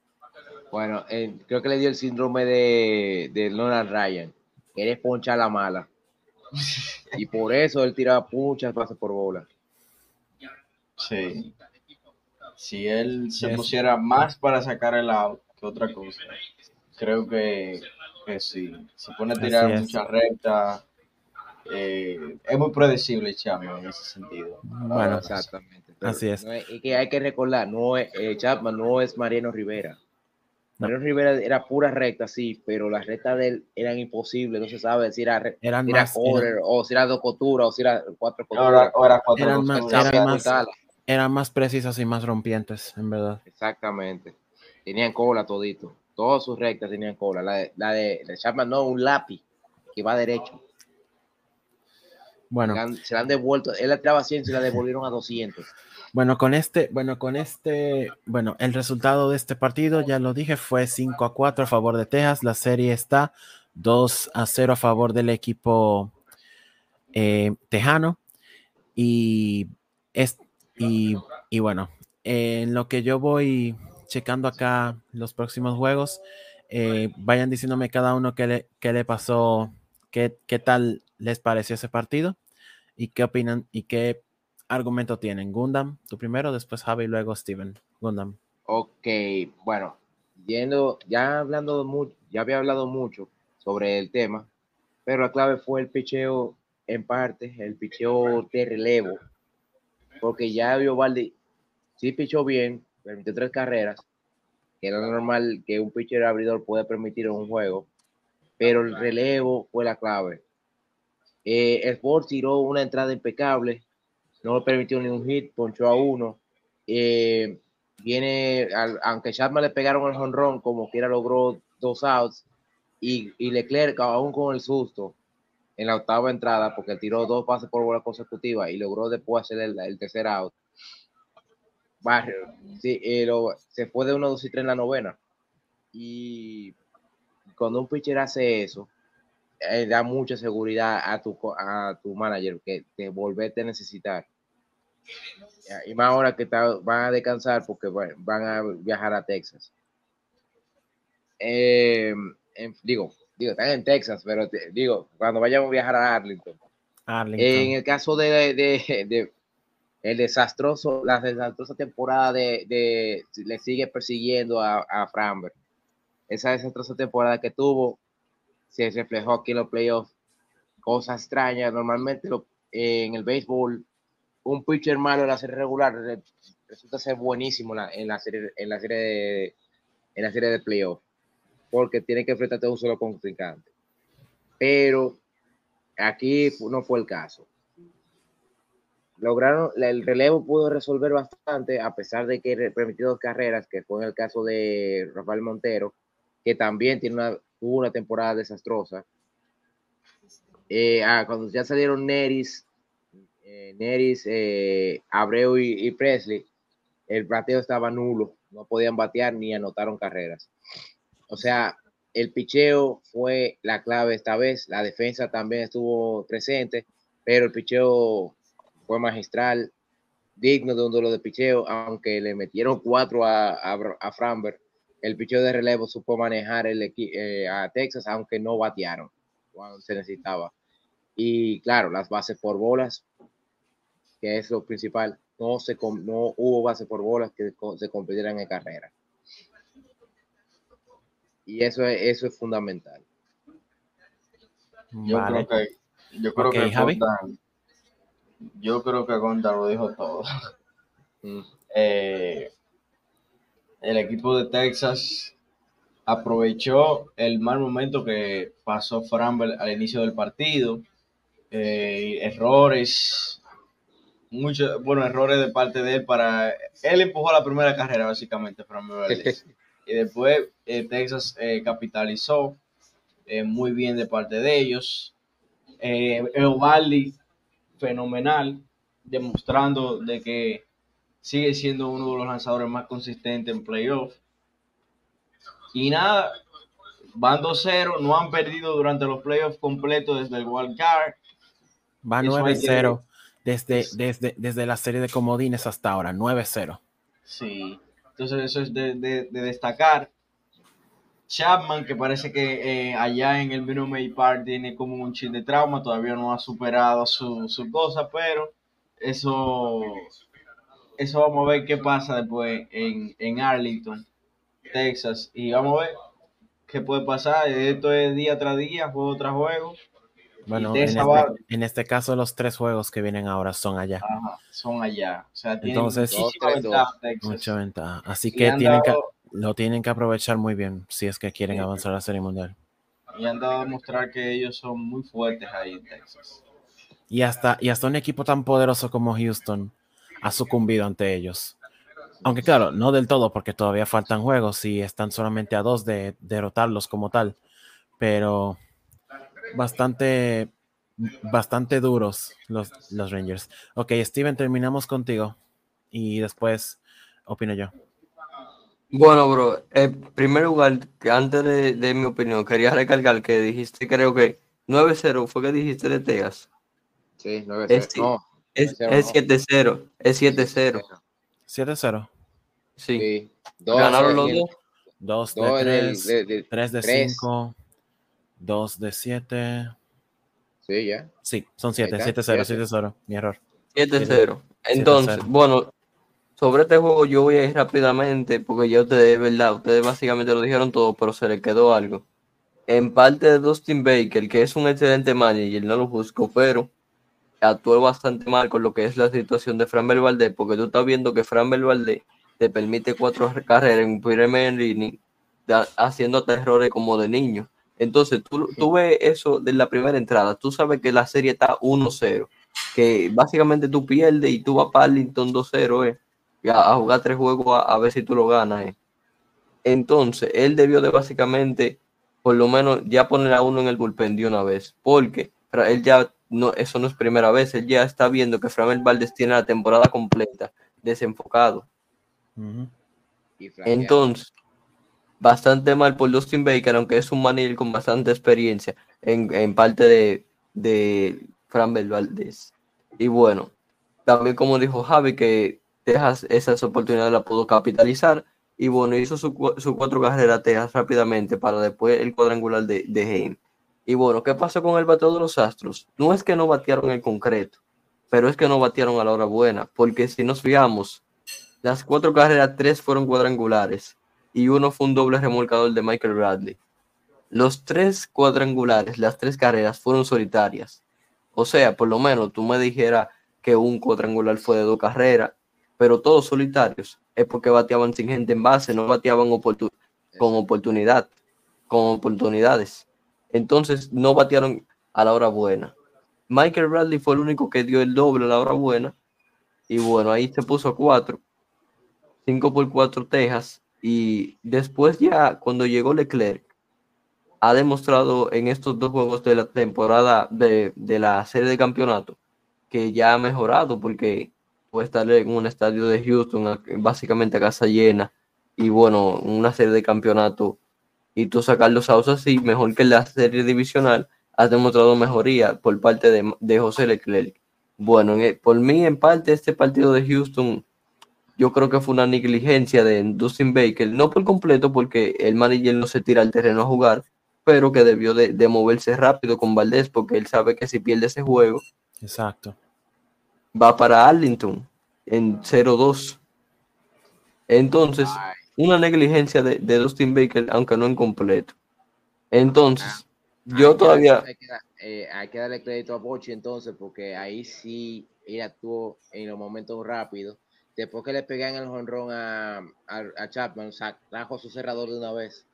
Bueno, eh, creo que le dio el síndrome de, de Donald Ryan. Eres poncha la mala. Y por eso él tiraba muchas bases por bola. Sí. Si él se Yes. pusiera más para sacar el out que otra cosa, creo que, que sí. Se pone a tirar muchas rectas. eh, es muy predecible Chapman en ese sentido. Bueno, Exactamente. así es. no es que hay que recordar, no es, eh, Chapman no es Mariano Rivera. No. Mariano Rivera era pura recta, sí, pero las rectas de él eran imposibles. No se sabe si era, Eran si era más, eran, o si era dos coturas, o si era cuatro coturas. Ahora, ahora cuatro Eran más- eran más- tala. eran más precisas y más rompientes, en verdad. Exactamente. Tenían cola todito. Todas sus rectas tenían cola. La de, la de, de Chapman no, un lápiz que va derecho. Bueno, Se la han- se la han devuelto. Él la tiraba a 100 y se la devolvieron a 200. Bueno, con este, bueno, con este, bueno, el resultado de este partido, ya lo dije, fue 5 a 4 a favor de Texas. La serie está 2 a 0 a favor del equipo eh, tejano. Y, es, y, y bueno, en lo que yo voy checando acá los próximos juegos, eh, vayan diciéndome cada uno qué le, qué le pasó, qué, qué tal les pareció ese partido y qué opinan y qué argumento tienen. Gundam, tú primero, después Javi luego Steven. Gundam. Ok, bueno, yendo, ya hablando ya había hablado mucho sobre el tema, pero la clave fue el picheo en parte, el picheo de relevo, porque ya Valdi sí pichó bien, permitió tres carreras, que era normal que un pitcher abridor pueda permitir un juego, pero el relevo fue la clave. Eh, el Sport tiró una entrada impecable, no permitió ni un hit, ponchó a uno. Eh, viene, aunque Chapman le pegaron el jonrón, como quiera logró dos outs, y, y Leclerc, aún con el susto, en la octava entrada, porque tiró dos pases por bola consecutiva y logró después hacer el, el tercer out. Barrio, sí, eh, se fue de 1, 2 y 3 en la novena. Y cuando un pitcher hace eso, eh, da mucha seguridad a tu, a tu manager que te volvete a necesitar. Y más ahora que está- van a descansar porque van a viajar a Texas. Eh, en- digo, digo, están en Texas, pero te- digo, cuando vayamos a viajar a Arlington. Arlington. En el caso de, de- de- el desastroso, la desastrosa temporada de, de- le sigue persiguiendo a, a Framberg. Esa desastrosa temporada que tuvo se reflejó aquí en los playoffs. Cosas extrañas. Normalmente lo- en el béisbol, un pitcher malo en la serie regular re- resulta ser buenísimo en la, en la serie, en la serie de, en la serie de playoffs. Porque tiene que enfrentarte a un solo contrincante. Pero aquí no fue el caso lograron, el relevo pudo resolver bastante, a pesar de que permitió dos carreras, que fue en el caso de Rafael Montero, que también tiene una, tuvo una temporada desastrosa. Eh, ah, cuando ya salieron Neris, eh, Neris, eh, Abreu y, Presley, el bateo estaba nulo. no podían batear ni anotaron carreras. O sea, el picheo fue la clave esta vez, la defensa también estuvo presente, pero el picheo fue magistral, digno de un duelo de picheo, aunque le metieron cuatro a, a, Framberg, el picheo de relevo supo manejar el eh, a Texas, aunque no batearon cuando se necesitaba. Y claro, las bases por bolas, que es lo principal, no, se, no hubo bases por bolas que se compitieran en carrera. Y eso es, eso es fundamental. Yo creo que, yo creo que yo creo que Gonda lo dijo todo. Mm. Eh, el equipo de Texas aprovechó el mal momento que pasó Framber al inicio del partido. Eh, errores, muchos, bueno, errores de parte de él para... Él empujó la primera carrera, básicamente, Framber Y después eh, Texas capitalizó muy bien de parte de ellos. Eh, Eovaldi fenomenal, demostrando de que sigue siendo uno de los lanzadores más consistentes en playoff. Y nada, van 2-0, no han perdido durante los playoffs completos desde el wild card. Va 9-0 desde, desde, desde la serie de comodines hasta ahora, 9-0. Sí, entonces eso es de, de, destacar. Chapman, que parece que eh, allá en el Minute Maid Park tiene como un chip de trauma, todavía no ha superado su, su cosa, pero eso, eso vamos a ver qué pasa después en, en Arlington, Texas, y vamos a ver qué puede pasar. Esto es día tras día, juego tras juego. Bueno, en este, en este, caso los tres juegos que vienen ahora son allá. son allá. O sea, Entonces, mucha ventaja. Así que tienen que lo tienen que aprovechar muy bien si es que quieren avanzar a la Serie Mundial. Y han dado a demostrar que ellos son muy fuertes ahí en Texas. Y hasta, y hasta un equipo tan poderoso como Houston ha sucumbido ante ellos. Aunque claro, no del todo, porque todavía faltan juegos y están solamente a dos de derrotarlos como tal. Pero bastante, bastante duros los, los Rangers. Ok, Steven, terminamos contigo. Y después opino yo. Bueno, bro, en primer lugar, que antes de, mi opinión, quería recalcar que dijiste, creo que 9-0 fue que dijiste de Teas. Sí, 9-0. Es, no, es, 7-0, es 7-0. 7-0. Sí. sí. Ganaron los dos. 2 de 3, 3 de 5, 2 de 7. Sí, ya. Sí, son 7, 7-0, 7-0, mi error. 7-0. Entonces, bueno, sobre este juego yo voy a ir rápidamente porque ya ustedes, verdad, ustedes básicamente lo dijeron todo, pero se le quedó algo. En parte de Dustin Baker, que es un excelente manager, no lo busco, pero actuó bastante mal con lo que es la situación de Fran Valdez, porque tú estás viendo que Fran Valdez te permite cuatro carreras en primer inning, haciendo errores como de niño. Entonces, tú, tú ves eso de la primera entrada, tú sabes que la serie está 1-0, que básicamente tú pierdes y tú vas para Arlington 2-0, ¿eh? a, jugar tres juegos a, ver si tú lo ganas. Eh. Entonces, él debió de básicamente, por lo menos, ya poner a uno en el bullpen de una vez, porque él ya, no, eso no es primera vez, él ya está viendo que Framel Valdez tiene la temporada completa desenfocado. Entonces, bastante mal por Dustin Baker, aunque es un manager con bastante experiencia en, parte de, de Framel Valdez. Y bueno, también como dijo Javi, que Texas esas oportunidades la pudo capitalizar. Y bueno, hizo su, cuatro carreras Texas rápidamente para después el cuadrangular de, de Y bueno, ¿qué pasó con el bateo de los Astros? No es que no batearon en concreto, pero es que no batearon a la hora buena, porque si nos fijamos, las cuatro carreras, tres fueron cuadrangulares y uno fue un doble remolcador de Michael Bradley. Los tres cuadrangulares, las tres carreras fueron solitarias. O sea, por lo menos tú me dijeras que un cuadrangular fue de dos carreras pero todos solitarios, es porque bateaban sin gente en base, no bateaban con oportunidad, con oportunidades. Entonces no batearon a la hora buena. Michael Bradley fue el único que dio el doble a la hora buena. Y bueno, ahí se puso cuatro. Cinco por cuatro Texas. Y después ya, cuando llegó Leclerc, ha demostrado en estos dos juegos de la temporada de, de la serie de campeonato que ya ha mejorado porque puede estar en un estadio de Houston, básicamente a casa llena, y bueno, una serie de campeonatos y tú sacar los outs así, mejor que en la serie divisional, has demostrado mejoría por parte de, de José Leclerc. Bueno, en- por mí, en parte, este partido de Houston, yo creo que fue una negligencia de Dustin Baker, no por completo, porque el manager no se tira al terreno a jugar, pero que debió de, de moverse rápido con Valdés, porque él sabe que si pierde ese juego, Exacto. va para Arlington en 0-2. Entonces, Ay, una negligencia de, de Dustin Baker, aunque no en completo. Entonces, yo hay que todavía, darle- Hay que, eh, hay que darle crédito a Bochi entonces, porque ahí sí él actuó en los momentos rápidos. Después que le pegan el jonrón a, a, a Chapman, sa- trajo su cerrador de una vez.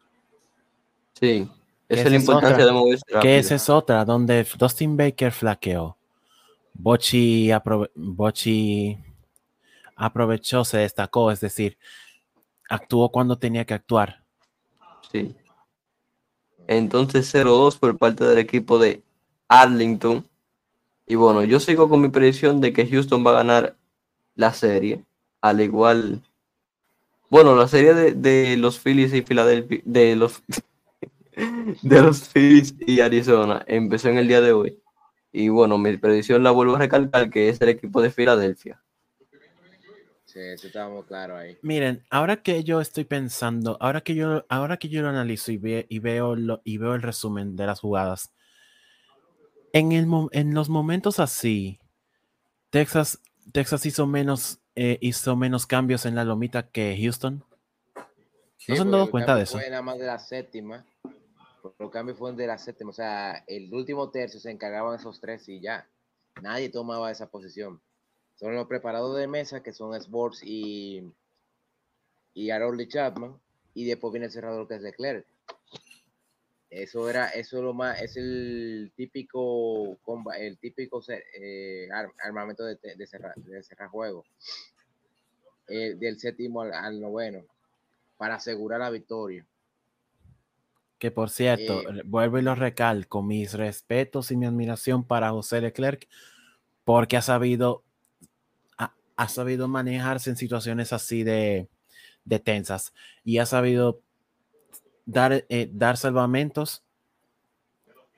sí, esa es la importancia otra. de moverse Que rápido. esa es otra, donde Dustin Baker flaqueó. Bochi, aprove- Bochy aprovechó, se destacó, es decir, actuó cuando tenía que actuar. Sí. Entonces 0-2 por parte del equipo de Arlington. Y bueno, yo sigo con mi predicción de que Houston va a ganar la serie. Al igual. Bueno, la serie de, de los Phillies y Filadelfia. De los, de los Phillies y Arizona empezó en el día de hoy. Y bueno, mi predicción la vuelvo a recalcar que es el equipo de Filadelfia. Sí, eso estábamos claros ahí. Miren, ahora que yo estoy pensando, ahora que yo, ahora que yo lo analizo y, ve- y veo lo, y veo el resumen de las jugadas, en, el, en los momentos así, Texas, Texas hizo menos, eh, hizo menos cambios en la lomita que Houston. Sí, ¿No se han dado cuenta de eso? Fue nada más de la séptima. Los cambios fueron de la séptima. O sea, el último tercio se encargaban esos tres y ya. Nadie tomaba esa posición. Son los preparados de mesa, que son Sports y, y Harold Chapman. Y después viene el cerrador que es Leclerc. Eso era, eso es lo más, es el típico, comba- el típico eh, ar- armamento de, de cerrar, de cerrar juego. Eh, del séptimo al, al noveno para asegurar la victoria. Que por cierto, Eh, vuelvo y lo recalco, mis respetos y mi admiración para José Leclerc, porque ha sabido, ha, sabido manejarse en situaciones así de, de tensas y ha sabido dar, eh, dar salvamentos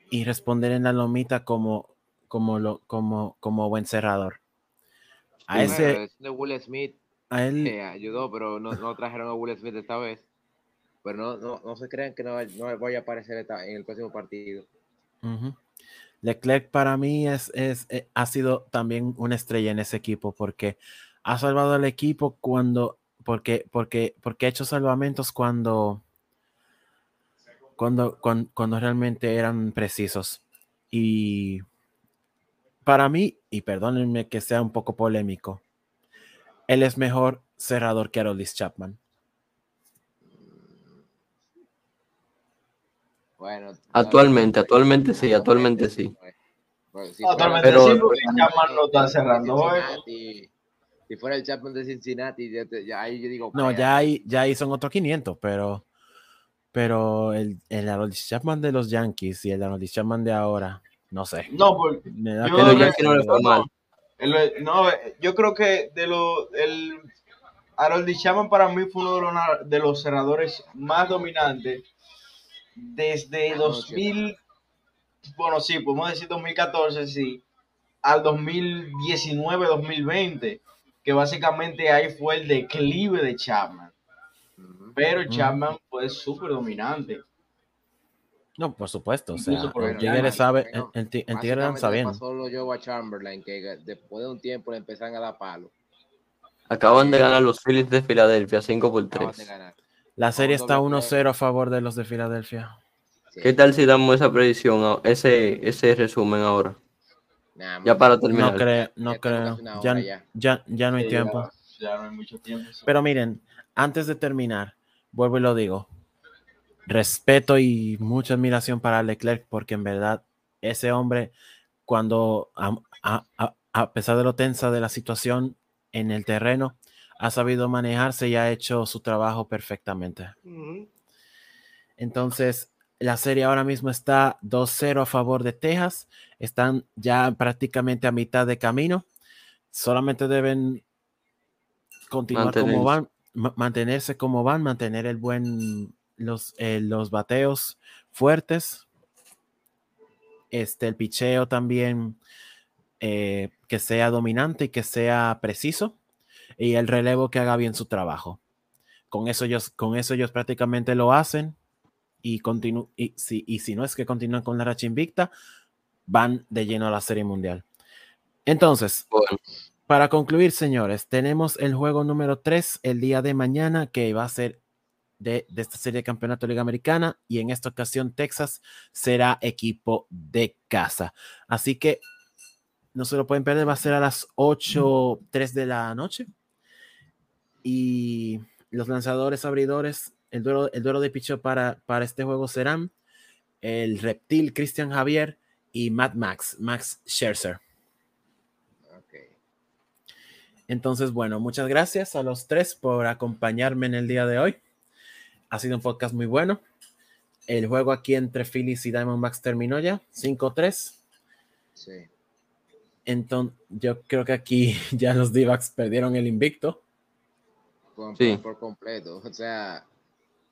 y responder en la lomita como, como, lo, como, como buen cerrador. A Sí. ese, de Will Smith a él, le ayudó, pero no, no trajeron a Will Smith esta vez. Pero no, no, no se crean que no, no vaya a aparecer esta- en el próximo partido. Ujú. Leclerc para mí es, es, eh, ha sido también una estrella en ese equipo porque ha salvado al equipo cuando, porque, porque, porque ha hecho salvamentos cuando, cuando, cuando, cuando realmente eran precisos. Y para mí, y perdónenme que sea un poco polémico, él es mejor cerrador que Aroldis Chapman. Bueno, Actualmente, actualmente sí, actualmente sí. No, fuera- Actualmente Pero- sí, porque Chapman no está cerrando hoy. Cincinnati, Si fuera el Chapman de Cincinnati, ya, te- ya ahí yo digo. No, ya ahí, ya ahí son otros 500, pero, pero el, el Chapman de los Yankees y el Aroldis Chapman de ahora, no sé. No, porque Me da Yo- los Yankees no le fue mal. el- no, yo creo que de lo, el Harold Chapman para mí fue uno de los, de los cerradores más dominantes desde Ah, no, 2000, bueno, sí, podemos decir 2014, sí, al 2019-2020, que básicamente ahí fue el declive de Chapman. Pero Ujú. Chapman fue súper dominante. No, por supuesto. O sea, por el Tigre sabe, el, bueno, el, ti- el Tigre danza básicamente le bien. pasó lo yo a Chamberlain, que después de un tiempo le empezaron a dar palo. Acaban de ganar los Phillies de Filadelfia 5 por Acaban de 3. ganar. La serie está doble 1-0 a favor de los de Filadelfia. Sí. ¿Qué tal si damos esa predicción, ese, ese resumen ahora? Nah, Ya para No terminar. creo, no Ya creo. Ya, ya. ya, ya no hay Sí, tiempo. Ya, ya no hay mucho tiempo. sí. Pero miren, antes de terminar, vuelvo y lo digo. Respeto y mucha admiración para Leclerc porque en verdad ese hombre, cuando a, a- a- a pesar de lo tensa de la situación en el terreno, ha sabido manejarse y ha hecho su trabajo perfectamente. Entonces, la serie ahora mismo está 2-0 a favor de Texas. Están ya prácticamente a mitad de camino. Solamente deben continuar como Mantenerse. van, mantenerse como van, mantener el buen, los, eh, los bateos fuertes, este, el picheo también eh, que sea dominante y que sea preciso, y el relevo que haga bien su trabajo. Con eso ellos, con eso ellos prácticamente lo hacen y, y, si, y si no es que continúan con la racha invicta, van de lleno a la Serie Mundial. Entonces, para concluir, señores, tenemos el juego número 3 el día de mañana, que va a ser de, de, esta serie de campeonato Liga Americana, y en esta ocasión Texas será equipo de casa. Así que no se lo pueden perder, va a ser a las 8, 3 de la noche. Y los lanzadores abridores, el duelo, el duelo de picho para, para este juego serán el reptil Cristian Javier y Matt Max, Max Scherzer. Entonces, bueno, muchas gracias a los tres por acompañarme en el día de hoy. Ha sido un podcast muy bueno. El juego aquí entre Phillies y Diamondbacks terminó ya, 5-3. Sí. Entonces, yo creo que aquí ya los d perdieron el invicto. Por, sí. por, completo. O sea,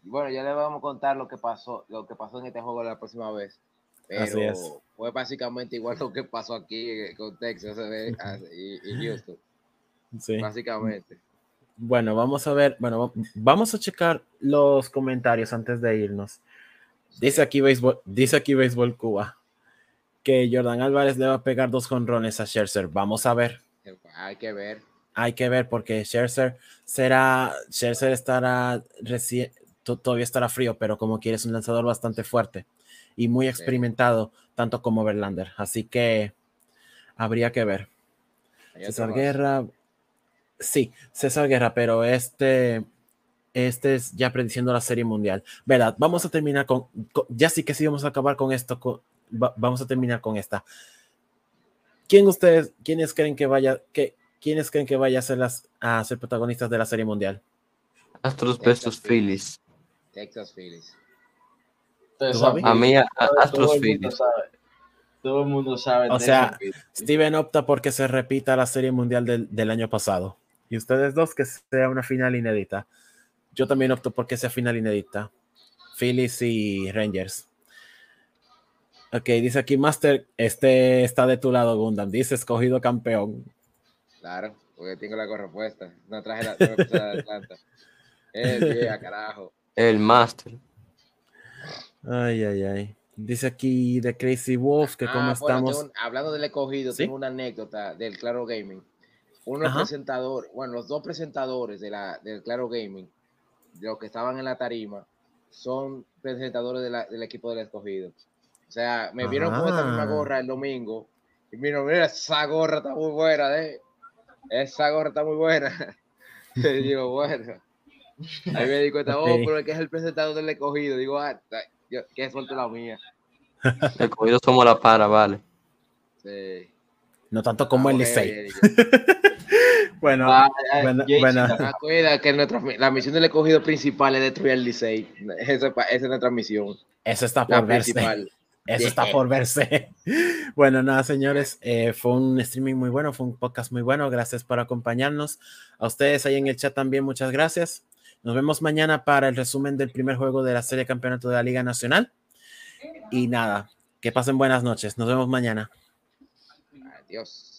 bueno, ya le vamos a contar lo que pasó, lo que pasó en este juego la próxima vez. Pero fue básicamente igual lo que pasó aquí con Texas y, y Houston. Sí. Básicamente. Bueno, vamos a ver, bueno, vamos a checar los comentarios antes de irnos. Dice aquí béisbol, dice aquí béisbol Cuba que Jordan Álvarez le va a pegar dos jonrones a Scherzer. Vamos a ver. Hay que ver. Hay que ver porque Scherzer será, Scherzer estará recién, todavía estará frío, pero como quieres un lanzador bastante fuerte y muy experimentado, tanto como Verlander. Así que habría que ver. César Guerra, Sí, César Guerra, pero este, este es ya prediciendo la serie mundial. Verdad, vamos a terminar con, ya sí que sí vamos a acabar con esto, vamos a terminar con esta. ¿Quién ustedes, quiénes creen que vaya, que, quiénes creen que vaya a ser las, a ser protagonistas de la serie mundial? Astros versus Phillies. Texas Phillies. A mí, Astros Phillies. Todo el mundo sabe. O sea, Steven opta porque se repita la serie mundial del, del año pasado y ustedes dos que sea una final inédita. Yo también opto porque sea final inédita. Phillies y Rangers. Ok, dice aquí Master, este está de tu lado, Gundam. Dice escogido campeón. Claro, porque tengo la correspuesta. No traje la, no de Atlanta. El carajo. El Master. Ay, ay, ay. Dice aquí de Crazy Wolf que como ah, estamos. hablando del escogido, tengo una anécdota del Claro Gaming uno presentador, bueno, los dos presentadores de la, del Claro Gaming, de los que estaban en la tarima, son presentadores del equipo del escogido. O sea, me vieron con esta misma gorra el domingo y mira, mira, esa gorra está muy buena, ¿eh? Esa gorra está muy buena. y digo, bueno. Ahí me di cuenta, oh, pero el que es el presentador del escogido. Digo, ah, yo, qué suerte la mía. El escogido somos la para, vale. Sí. No tanto como el Licey. bueno, ah, bueno, bueno. que nuestra, la misión del escogido principal es destruir el Licey. Esa, es nuestra misión. Eso está por verse. Eso está por verse. Bueno, nada, señores, eh, fue un streaming muy bueno, fue un podcast muy bueno. Gracias por acompañarnos. A ustedes ahí en el chat también, muchas gracias. Nos vemos mañana para el resumen del primer juego de la serie campeonato de la Liga Nacional. Y nada, que pasen buenas noches. Nos vemos mañana. Adiós.